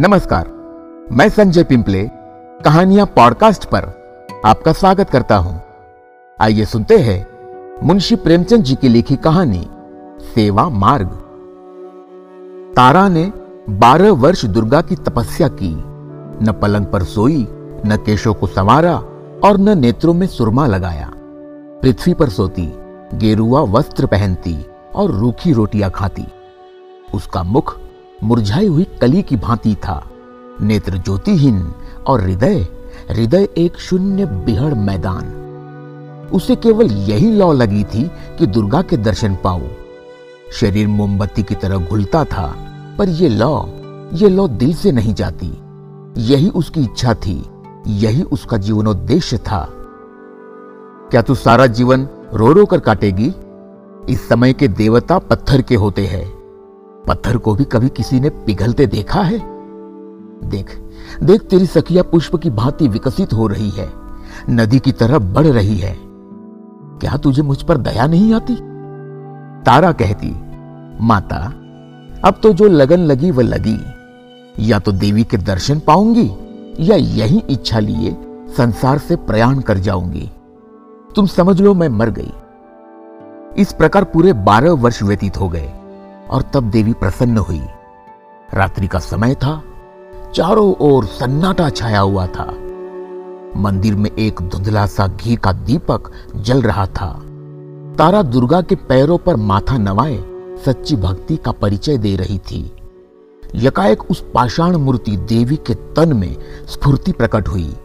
नमस्कार, मैं संजय पिंपले, कहानियाँ पॉडकास्ट पर आपका स्वागत करता हूँ। आइए सुनते हैं मुंशी प्रेमचंद जी की लिखी कहानी, सेवा मार्ग। तारा ने बारह वर्ष दुर्गा की तपस्या की, न पलंग पर सोई, न केशों को संवारा और न नेत्रों में सुरमा लगाया। पृथ्वी पर सोती, गेरुआ वस्त्र पहनती और रूखी रोटियाँ खाती। उसका मुख मुरझाई हुई कली की भांति था। नेत्र ज्योतिहीन और हृदय हृदय एक शून्य बिहड़ मैदान। उसे केवल यही लौ लगी थी कि दुर्गा के दर्शन पाओ शरीर मोमबत्ती की तरह घुलता था, पर यह लौ, ये लौ दिल से नहीं जाती। यही उसकी इच्छा थी, यही उसका जीवनोद्देश्य था। क्या तू सारा जीवन रो रो कर काटेगी? इस समय के देवता पत्थर के होते हैं। पत्थर को भी कभी किसी ने पिघलते देखा है? देख देख, तेरी सखिया पुष्प की भांति विकसित हो रही है। नदी की तरह बढ़ रही है। क्या तुझे मुझ पर दया नहीं आती? तारा कहती, माता, अब तो जो लगन लगी वह लगी। या तो देवी के दर्शन पाऊँगी, या यही इच्छा लिए संसार से प्रयाण कर जाऊँगी। तुम समझ लो मैं मर गई। इस प्रकार पूरे बारह वर्ष व्यतीत हो गए। और तब देवी प्रसन्न हुई। रात्रि का समय था, चारों ओर सन्नाटा छाया हुआ था। मंदिर में एक धुंधला सा घी का दीपक जल रहा था। तारा दुर्गा के पैरों पर माथा नवाए, सच्ची भक्ति का परिचय दे रही थी। यकाएक उस पाषाण मूर्ति देवी के तन में स्फूर्ति प्रकट हुई।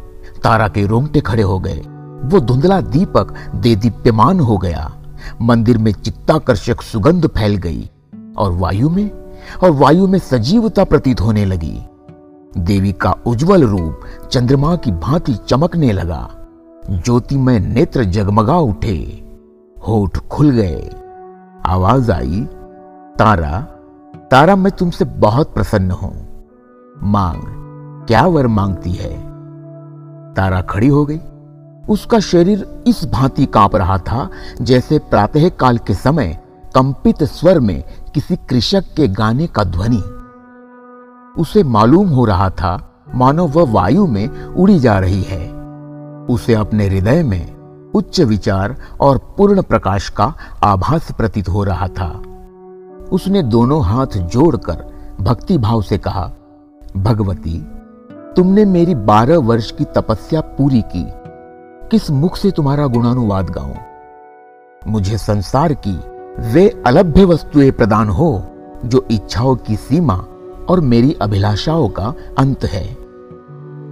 तारा के रोंगटे खड़े हो गए। वो धुंधला दीपक दे दीप्यमान हो गया। मंदिर में चित्ताकर्षक सुगंध फैल गई। और वायु में, और वायु में सजीवता प्रतीत होने लगी। देवी का उज्जवल रूप चंद्रमा की भांति चमकने लगा। ज्योतिमय नेत्र जगमगा उठे। होठ खुल गए। आवाज़ आई, तारा तारा, मैं तुमसे बहुत प्रसन्न हूँ। मांग, क्या वर मांगती है? तारा खड़ी हो गई। उसका शरीर इस भांति काँप रहा था, जैसे प्रातः काल के समय कंपित स्वर में किसी कृषक के गाने का ध्वनि। उसे मालूम हो रहा था मानो वह वायु में उड़ी जा रही है। उसे अपने हृदय में उच्च विचार और पूर्ण प्रकाश का आभास प्रतीत हो रहा था। उसने दोनों हाथ जोड़कर भक्ति भाव से कहा, भगवती, तुमने मेरी बारह वर्ष की तपस्या पूरी की। किस मुख से तुम्हारा गुणानुवाद गाऊं? मुझे संसार की वे अलभ्य वस्तुएँ प्रदान हो, जो इच्छाओं की सीमा और मेरी अभिलाषाओं का अंत है।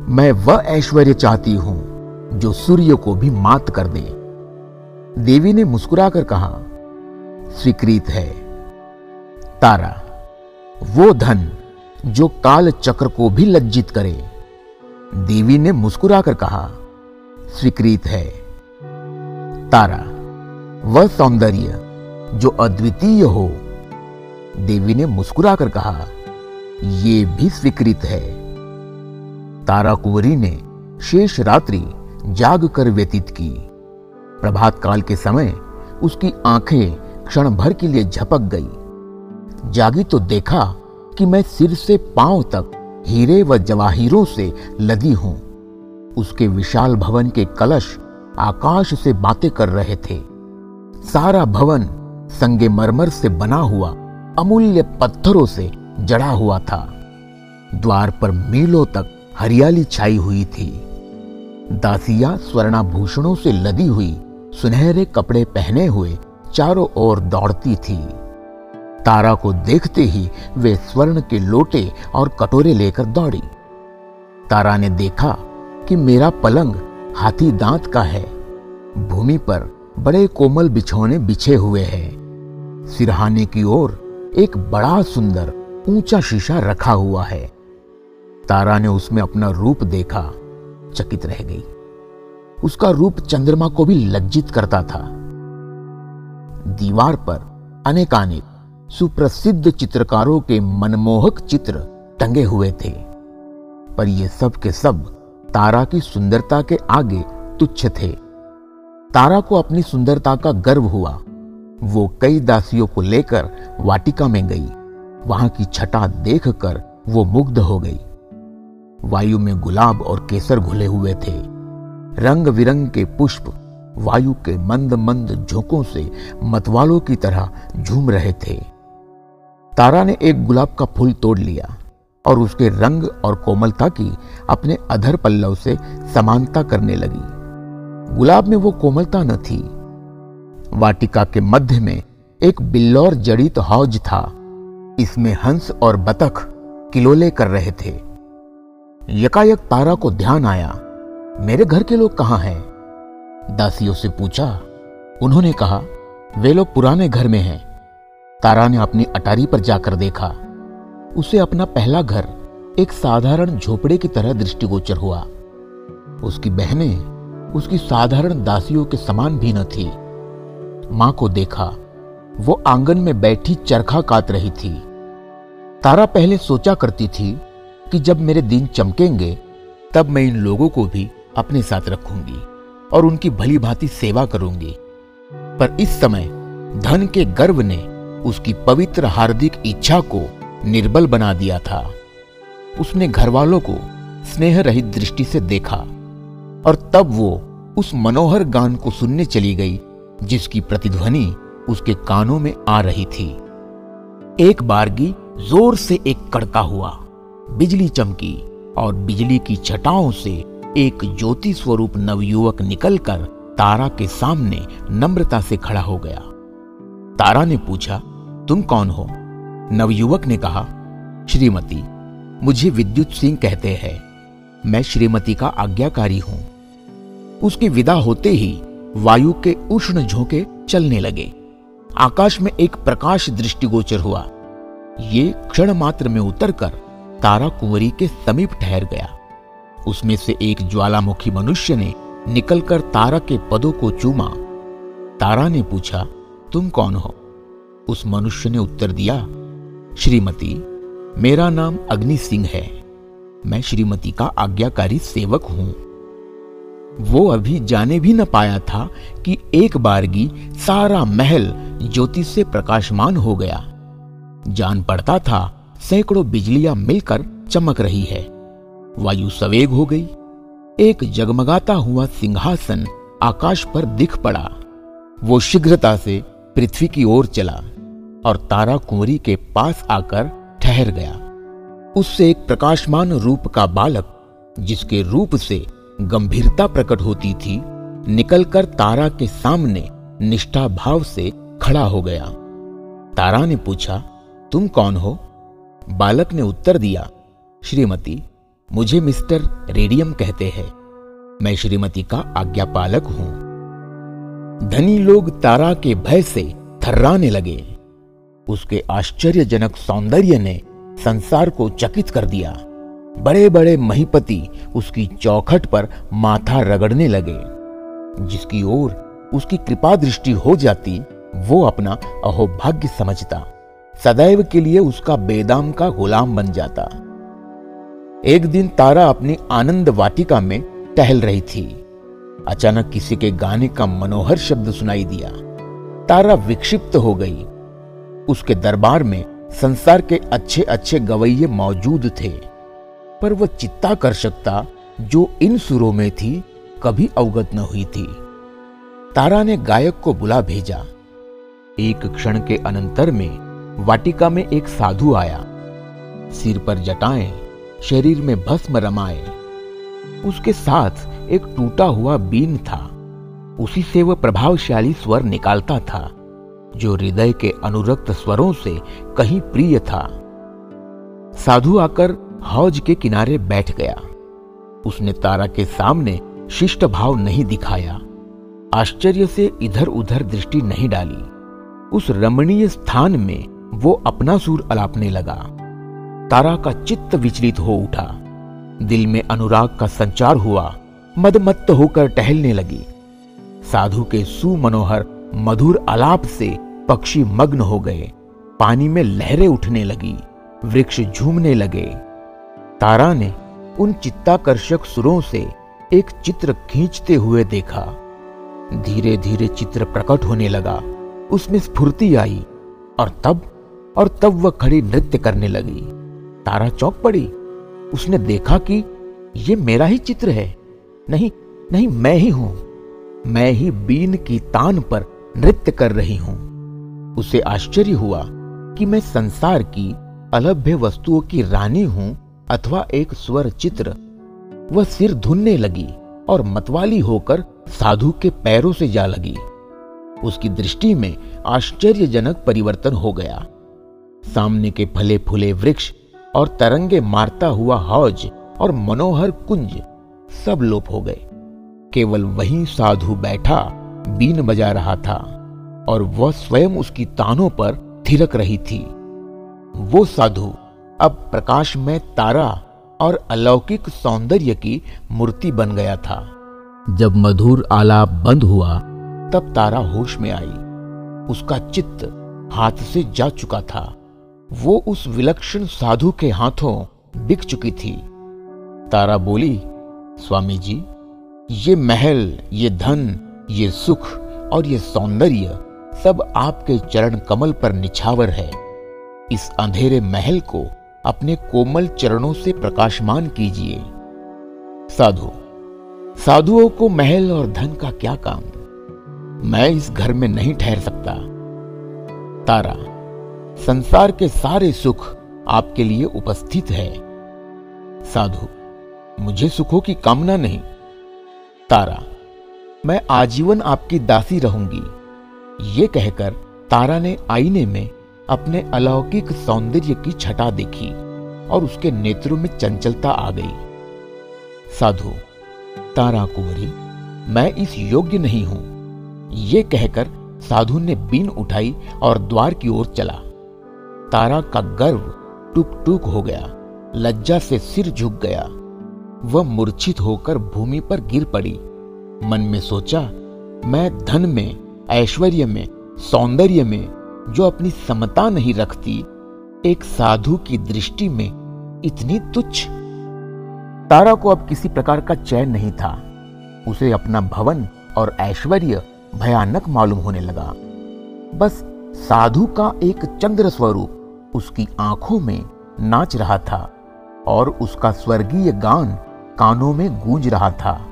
मैं वह ऐश्वर्य चाहती हूँ, जो सूर्य को भी मात कर दे। देवी ने मुस्कुराकर कहा, स्वीकृत है। तारा, वो धन, जो काल चक्र को भी लज्जित करे। देवी ने मुस्कुराकर कहा, स्वीकृत है। तारा, वह सौंदर्य जो अद्वितीय हो। देवी ने मुस्कुराकर कहा यह भी स्वीकृत है। तारा कुंवरी ने शेष रात्रि जाग कर व्यतीत की। प्रभात काल के समय उसकी आँखें क्षण भर के लिए झपक गई। जागी तो देखा कि मैं सिर से पाँव तक हीरे व जवाहिरों से लदी हूँ। उसके विशाल भवन के कलश आकाश से बातें कर रहे थे। सारा भवन संगे मरमर से बना हुआ, अमूल्य पत्थरों से जड़ा हुआ था। द्वार पर मीलों तक हरियाली छाई हुई थी। दासिया स्वर्णाभूषणों से लदी हुई सुनहरे कपड़े पहने हुए चारों ओर दौड़ती थी। तारा को देखते ही वे स्वर्ण के लोटे और कटोरे लेकर दौड़ी। तारा ने देखा कि मेरा पलंग हाथी दांत का है। भूमि पर बड़े कोमल बिछौने बिछे हुए हैं। सिरहाने की ओर एक बड़ा सुंदर ऊँचा शीशा रखा हुआ है। तारा ने उसमें अपना रूप देखा, चकित रह गई। उसका रूप चंद्रमा को भी लज्जित करता था। दीवार पर अनेकानेक सुप्रसिद्ध चित्रकारों के मनमोहक चित्र टंगे हुए थे। पर ये सब के सब तारा की सुंदरता के आगे तुच्छ थे। तारा को अपनी सुंदरता का गर्व हुआ। वो कई दासियों को लेकर वाटिका में गई। वहाँ की छटा देखकर वो मुग्ध हो गई। वायु में गुलाब और केसर घुले हुए थे। रंग बिरंग के पुष्प वायु के मंद मंद झोंकों से मतवालों की तरह झूम रहे थे। तारा ने एक गुलाब का फूल तोड़ लिया और उसके रंग और कोमलता की अपने अधर पल्लव से समानता करने लगी। गुलाब में वो कोमलता न थी। वाटिका के मध्य में एक बिल्लौर जड़ित हौज था। इसमें हंस और बतख किलोले कर रहे थे। यकायक तारा को ध्यान आया, मेरे घर के लोग कहाँ हैं? दासियों से पूछा। उन्होंने कहा, वे लोग पुराने घर में हैं। तारा ने अपनी अटारी पर जाकर देखा। उसे अपना पहला घर एक साधारण झोपड़े की तरह दृष्टिगोचर हुआ। उसकी बहनें उसकी साधारण दासियों के समान भी न थी। माँ को देखा। वो आँगन में बैठी चरखा काट रही थी। तारा पहले सोचा करती थी कि जब मेरे दिन चमकेंगे, तब मैं इन लोगों को भी अपने साथ रखूँगी और उनकी भली भांति सेवा करूँगी। पर इस समय धन के गर्व ने उसकी पवित्र हार्दिक इच्छा को निर्बल बना दिया था। उसने घर वालों को स्नेह रहित दृष्टि से देखा और तब वो उस मनोहर गान को सुनने चली गई जिसकी प्रतिध्वनि उसके कानों में आ रही थी। एक बारगी ज़ोर से एक कड़का हुआ, बिजली चमकी और बिजली की छटाओं से एक ज्योति स्वरूप नवयुवक निकलकर तारा के सामने नम्रता से खड़ा हो गया। तारा ने पूछा, तुम कौन हो? नवयुवक ने कहा, श्रीमती, मुझे विद्युत सिंह कहते हैं। मैं श्रीमती का आज्ञाकारी हूँ। उसके विदा होते ही वायु के उष्ण झोंके चलने लगे। आकाश में एक प्रकाश दृष्टिगोचर हुआ। ये क्षण मात्र में उतरकर तारा कुंवरी के समीप ठहर गया। उसमें से एक ज्वालामुखी मनुष्य ने निकलकर तारा के पदों को चूमा। तारा ने पूछा, तुम कौन हो? उस मनुष्य ने उत्तर दिया, श्रीमती, मेरा नाम अग्नि सिंह है। मैं श्रीमती का आज्ञाकारी सेवक हूँ। वो अभी जाने भी न पाया था कि एक बारगी सारा महल ज्योति से प्रकाशमान हो गया। जान पड़ता था, सैकड़ों बिजलियाँ मिलकर चमक रही है। वायु सवेग हो गई। एक जगमगाता हुआ सिंहासन आकाश पर दिख पड़ा। वो शीघ्रता से पृथ्वी की ओर चला और तारा कुंवरी के पास आकर ठहर गया। उससे एक प्रकाशमान रूप का बालक, जिसके रूप से गंभीरता प्रकट होती थी, निकलकर तारा के सामने निष्ठा भाव से खड़ा हो गया। तारा ने पूछा, तुम कौन हो? बालक ने उत्तर दिया, श्रीमती, मुझे मिस्टर रेडियम कहते हैं। मैं श्रीमती का आज्ञापालक हूँ। धनी लोग तारा के भय से थर्राने लगे। उसके आश्चर्यजनक सौंदर्य ने संसार को चकित कर दिया। बड़े बड़े महीपति उसकी चौखट पर माथा रगड़ने लगे। जिसकी ओर उसकी कृपा दृष्टि हो जाती, वो अपना अहोभाग्य समझता। सदैव के लिए उसका बेदाम का गुलाम बन जाता। एक दिन तारा अपनी आनंद वाटिका में टहल रही थी। अचानक किसी के गाने का मनोहर शब्द सुनाई दिया। तारा विक्षिप्त हो गई। उसके दरबार में संसार के अच्छे अच्छे गवैये मौजूद थे। पर वह चित्ताकर्षकता जो इन सुरों में थी कभी अवगत न हुई थी। तारा ने गायक को बुला भेजा। एक क्षण के अनंतर में वाटिका में एक साधु आया। सिर पर जटाएँ, शरीर में भस्म रमाए। उसके साथ एक टूटा हुआ बीन था। उसी से वह प्रभावशाली स्वर निकालता था, जो हृदय के अनुरक्त स्वरों से कहीं प्रिय था। साधु आकर हौज के किनारे बैठ गया। उसने तारा के सामने शिष्ट भाव नहीं दिखाया। आश्चर्य से इधर उधर दृष्टि नहीं डाली। उस रमणीय स्थान में वो अपना सुर अलापने लगा। तारा का चित्त विचलित हो उठा। दिल में अनुराग का संचार हुआ। मदमत्त होकर टहलने लगी। साधु के सुमनोहर, मधुर आलाप से पक्षी मग्न हो गए। पानी में लहरें उठने लगी। वृक्ष झूमने लगे। तारा ने उन चित्ताकर्षक सुरों से एक चित्र खींचते हुए देखा। धीरे धीरे चित्र प्रकट होने लगा। उसमें स्फूर्ति आई और तब और तब वह खड़ी नृत्य करने लगी। तारा चौक पड़ी। उसने देखा कि ये मेरा ही चित्र है। नहीं नहीं, मैं ही हूँ। मैं ही बीन की तान पर नृत्य कर रही हूँ। उसे आश्चर्य हुआ कि मैं संसार की अलभ्य वस्तुओं की रानी हूँ अथवा एक स्वर चित्र वह सिर धुनने लगी और मतवाली होकर साधु के पैरों से जा लगी। उसकी दृष्टि में आश्चर्यजनक परिवर्तन हो गया। सामने के फले फूले वृक्ष और तरंगे मारता हुआ हौज और मनोहर कुंज सब लोप हो गए। केवल वही साधु बैठा, बीन बजा रहा था और वह स्वयं उसकी तानों पर थिरक रही थी। वो साधु अब प्रकाश में तारा और अलौकिक सौंदर्य की मूर्ति बन गया था। जब मधुर आलाप बंद हुआ, तब तारा होश में आई। उसका चित्त हाथ से जा चुका था। वो उस विलक्षण साधु के हाथों बिक चुकी थी। तारा बोली, स्वामी जी, ये महल, ये धन, ये सुख और ये सौंदर्य सब आपके चरण कमल पर निछावर है। इस अंधेरे महल को अपने कोमल चरणों से प्रकाशमान कीजिए। साधु, साधुओं को महल और धन का क्या काम? मैं इस घर में नहीं ठहर सकता। तारा, संसार के सारे सुख आपके लिए उपस्थित है। साधु, मुझे सुखों की कामना नहीं। तारा, मैं आजीवन आपकी दासी रहूँगी। ये कहकर तारा ने आईने में अपने अलौकिक सौंदर्य की छटा देखी और उसके नेत्रों में चंचलता आ गई। साधु, तारा कुंवरी, मैं इस योग्य नहीं हूँ। ये कहकर साधु ने बीन उठाई और द्वार की ओर चला। तारा का गर्व टुक टुक हो गया, लज्जा से सिर झुक गया। वह मूर्छित होकर भूमि पर गिर पड़ी। मन में सोचा, मैं धन में, ऐश्वर्य में, सौंदर्य में जो अपनी समता नहीं रखती, एक साधु की दृष्टि में इतनी तुच्छ। तारा को अब किसी प्रकार का चैन नहीं था। उसे अपना भवन और ऐश्वर्य भयानक मालूम होने लगा। बस साधु का एक चंद्र स्वरूप उसकी आँखों में नाच रहा था और उसका स्वर्गीय गान कानों में गूंज रहा था।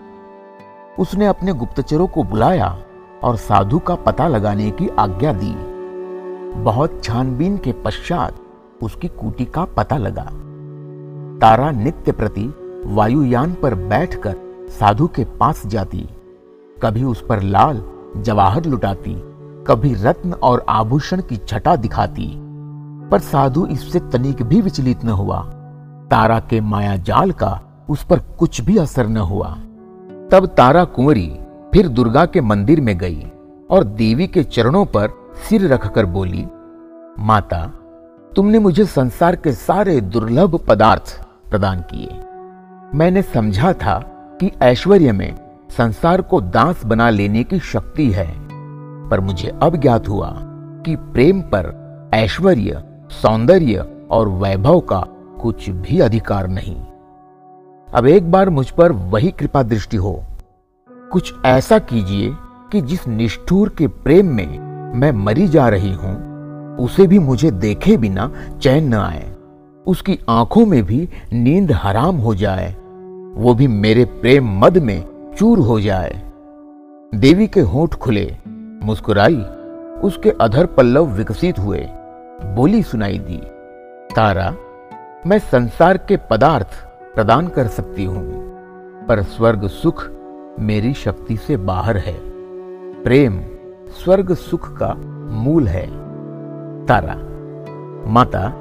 उसने अपने गुप्तचरों को बुलाया और साधु का पता लगाने की आज्ञा दी। बहुत छानबीन के पश्चात उसकी कुटी का पता लगा। तारा नित्य प्रति वायुयान पर बैठकर साधु के पास जाती, कभी उस पर लाल जवाहर लुटाती, कभी रत्न और आभूषण की छटा दिखाती। पर साधु इससे तनिक भी विचलित न हुआ। तारा के माया जाल का उस पर कुछ भी असर न हुआ। तब तारा कुंवरी फिर दुर्गा के मंदिर में गई और देवी के चरणों पर सिर रखकर बोली, माता, तुमने मुझे संसार के सारे दुर्लभ पदार्थ प्रदान किए। मैंने समझा था कि ऐश्वर्य में संसार को दास बना लेने की शक्ति है, पर मुझे अब ज्ञात हुआ कि प्रेम पर ऐश्वर्य, सौंदर्य और वैभव का कुछ भी अधिकार नहीं। अब एक बार मुझ पर वही कृपा दृष्टि हो। कुछ ऐसा कीजिए कि जिस निष्ठुर के प्रेम में मैं मरी जा रही हूँ। उसे भी मुझे देखे बिना चैन न आए। उसकी आँखों में भी नींद हराम हो जाए। वो भी मेरे प्रेम मद में चूर हो जाए। देवी के होठ खुले। मुस्कुराई। उसके अधर पल्लव विकसित हुए। बोली सुनाई दी। तारा, मैं संसार के पदार्थ प्रदान कर सकती हूँ, पर स्वर्ग सुख मेरी शक्ति से बाहर है। प्रेम स्वर्ग सुख का मूल है तारा। माता,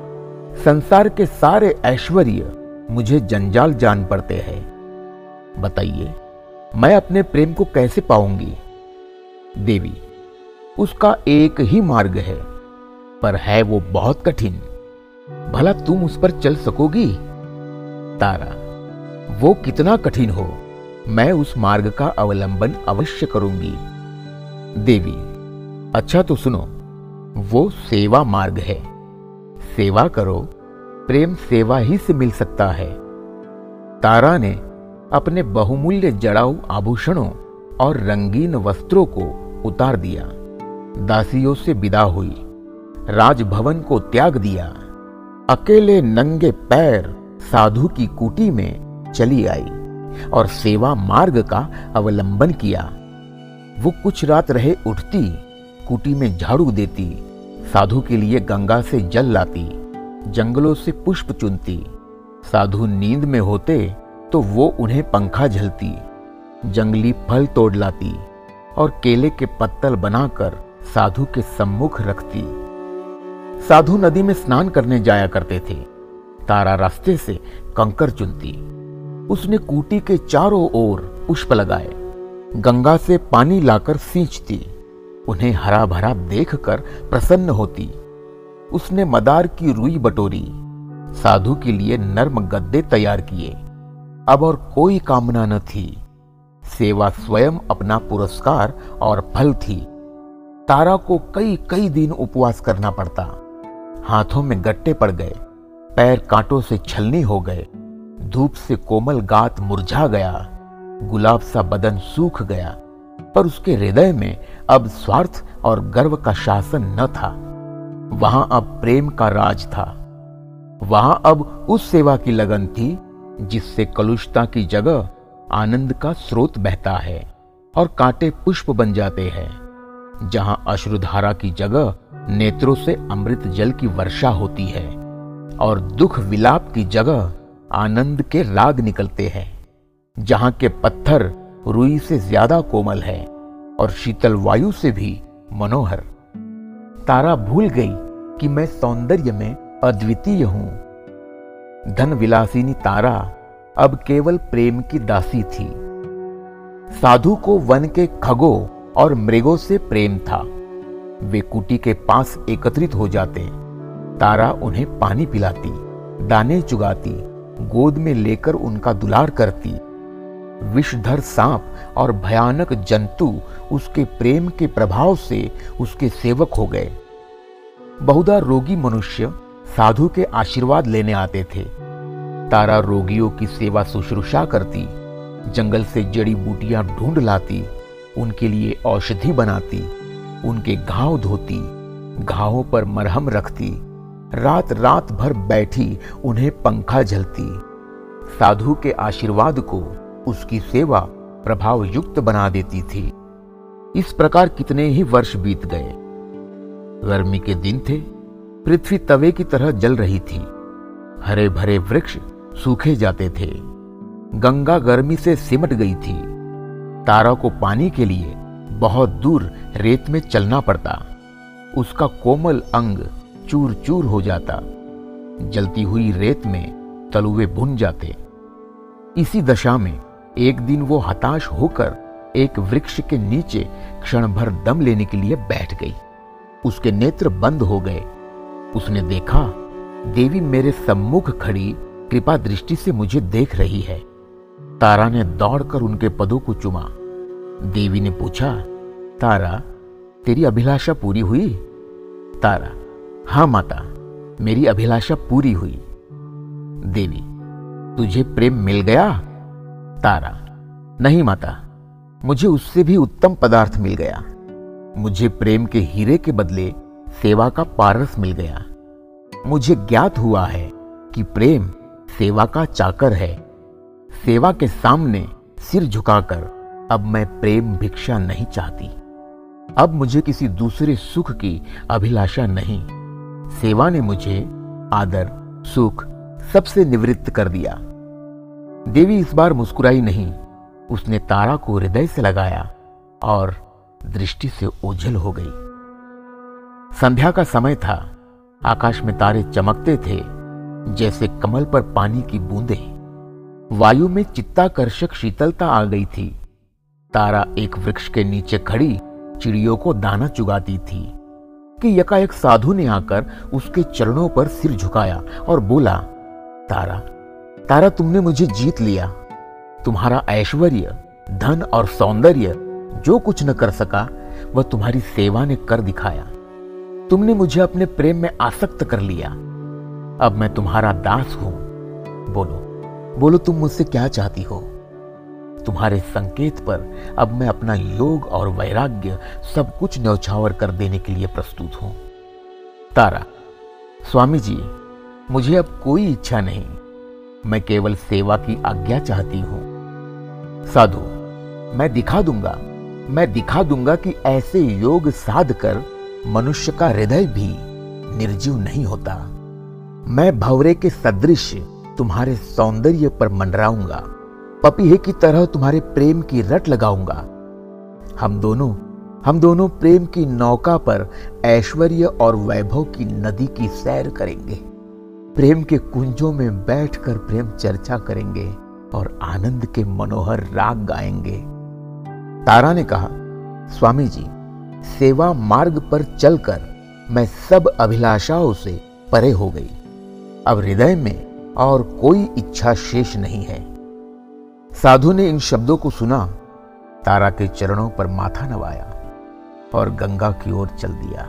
संसार के सारे ऐश्वर्य मुझे जंजाल जान पड़ते हैं। बताइए, मैं अपने प्रेम को कैसे पाऊँगी? देवी, उसका एक ही मार्ग है, पर है वो बहुत कठिन। भला तुम उस पर चल सकोगी? तारा, वो कितना कठिन हो, मैं उस मार्ग का अवलंबन अवश्य करूँगी। देवी। अच्छा तो सुनो, वो सेवा मार्ग है। सेवा करो, प्रेम सेवा ही से मिल सकता है। तारा ने अपने बहुमूल्य जड़ाऊ आभूषणों और रंगीन वस्त्रों को उतार दिया। दासियों से विदा हुई, राजभवन को त्याग दिया। अकेले नंगे पैर साधु की कुटी में चली आई और सेवा मार्ग का अवलंबन किया। वो कुछ रात रहे उठती, कुटी में झाड़ू देती, साधु के लिए गंगा से जल लाती, जंगलों से पुष्प चुनती। साधु नींद में होते तो वो उन्हें पंखा झलती, जंगली फल तोड़ लाती और केले के पत्तल बनाकर साधु के सम्मुख रखती। साधु नदी में स्नान करने जाया करते थे। तारा रास्ते से कंकर चुनती। उसने कूटी के चारों ओर पुष्प लगाए। गंगा से पानी लाकर सींचती। उन्हें हरा भरा देखकर प्रसन्न होती। उसने मदार की रुई बटोरी। साधु के लिए नर्म गद्दे तैयार किए। अब और कोई कामना न थी। सेवा स्वयं अपना पुरस्कार और फल थी। तारा को कई कई दिन उपवास करना पड़ता। हाथों में गट्टे पड़ गए। पैर कांटों से छलनी हो गए। धूप से कोमल गात मुरझा गया। गुलाब सा बदन सूख गया, पर उसके हृदय में अब स्वार्थ और गर्व का शासन न था। वहाँ अब प्रेम का राज था। वहाँ अब उस सेवा की लगन थी, जिससे कलुषता की जगह आनंद का स्रोत बहता है और कांटे पुष्प बन जाते हैं, जहाँ अश्रुधारा की जगह नेत्रों से अमृत जल की वर्षा होती है और दुख विलाप की जगह आनंद के राग निकलते हैं। जहाँ के पत्थर रुई से ज़्यादा कोमल है और शीतल वायु से भी मनोहर। तारा भूल गई कि मैं सौंदर्य में अद्वितीय हूँ। धन विलासिनी तारा अब केवल प्रेम की दासी थी। साधु को वन के खगों और मृगों से प्रेम था। वे कुटी के पास एकत्रित हो जाते। तारा उन्हें पानी पिलाती, दाने चुगाती, गोद में लेकर उनका दुलार करती। विषधर सांप और भयानक जंतु उसके प्रेम के प्रभाव से उसके सेवक हो गए। बहुधा रोगी मनुष्य साधु के आशीर्वाद लेने आते थे। तारा रोगियों की सेवा शुश्रूषा करती, जंगल से जड़ी बूटियाँ ढूंढ लाती, उनके लिए औषधि बनाती, उनके घाव धोती, घावों पर मरहम रखती रात रात भर बैठी उन्हें पंखा झलती। साधु के आशीर्वाद को उसकी सेवा प्रभाव युक्त बना देती थी। इस प्रकार कितने ही वर्ष बीत गए। गर्मी के दिन थे, पृथ्वी तवे की तरह जल रही थी। हरे भरे वृक्ष सूखे जाते थे। गंगा गर्मी से सिमट गई थी। तारा को पानी के लिए बहुत दूर रेत में चलना पड़ता। उसका कोमल अंग चूर चूर हो जाता। जलती हुई रेत में तलुए भुन जाते। इसी दशा में एक दिन वो हताश होकर एक वृक्ष के नीचे क्षण भर दम लेने के लिए बैठ गई। उसके नेत्र बंद हो गए। उसने देखा, देवी मेरे सम्मुख खड़ी कृपा दृष्टि से मुझे देख रही है। तारा ने दौड़कर उनके पदों को चुमा। देवी ने पूछा, तारा, तेरी अभिलाषा पूरी हुई? तारा, हाँ माता, मेरी अभिलाषा पूरी हुई। देवी, तुझे प्रेम मिल गया? तारा। नहीं माता, मुझे उससे भी उत्तम पदार्थ मिल गया। मुझे प्रेम के हीरे के बदले सेवा का पारस मिल गया। मुझे ज्ञात हुआ है कि प्रेम सेवा का चाकर है। सेवा के सामने सिर झुकाकर अब मैं प्रेम भिक्षा नहीं चाहती। अब मुझे किसी दूसरे सुख की अभिलाषा नहीं। सेवा ने मुझे आदर, सुख सबसे निवृत्त कर दिया। देवी इस बार मुस्कुराई नहीं। उसने तारा को हृदय से लगाया और दृष्टि से ओझल हो गई। संध्या का समय था। आकाश में तारे चमकते थे, जैसे कमल पर पानी की बूंदें। वायु में चित्ताकर्षक शीतलता आ गई थी। तारा एक वृक्ष के नीचे खड़ी चिड़ियों को दाना चुगाती थी कि यकाएक साधु ने आकर उसके चरणों पर सिर झुकाया और बोला, तारा तारा, तुमने मुझे जीत लिया। तुम्हारा ऐश्वर्य, धन और सौंदर्य, जो कुछ न कर सका, वह तुम्हारी सेवा ने कर दिखाया। तुमने मुझे अपने प्रेम में आसक्त कर लिया। अब मैं तुम्हारा दास हूँ। बोलो बोलो, तुम मुझसे क्या चाहती हो? तुम्हारे संकेत पर अब मैं अपना योग और वैराग्य सब कुछ न्यौछावर कर देने के लिए प्रस्तुत हूँ। तारा, स्वामी जी, मुझे अब कोई इच्छा नहीं। मैं केवल सेवा की आज्ञा चाहती हूँ। साधु, मैं दिखा दूँगा, मैं दिखा दूँगा कि ऐसे योग साध कर मनुष्य का हृदय भी निर्जीव नहीं होता। मैं भवरे के सदृश तुम्हारे सौंदर्य पर मंडराऊँगा, पपीहे की तरह तुम्हारे प्रेम की रट लगाऊँगा। हम दोनों हम दोनों प्रेम की नौका पर ऐश्वर्य और वैभव की नदी की सैर करेंगे। प्रेम के कुंजों में बैठकर प्रेम चर्चा करेंगे और आनंद के मनोहर राग गाएँगे। तारा ने कहा, स्वामी जी, सेवा मार्ग पर चलकर मैं सब अभिलाषाओं से परे हो गई। अब हृदय में और कोई इच्छा शेष नहीं है। साधु ने इन शब्दों को सुना, तारा के चरणों पर माथा नवाया और गंगा की ओर चल दिया।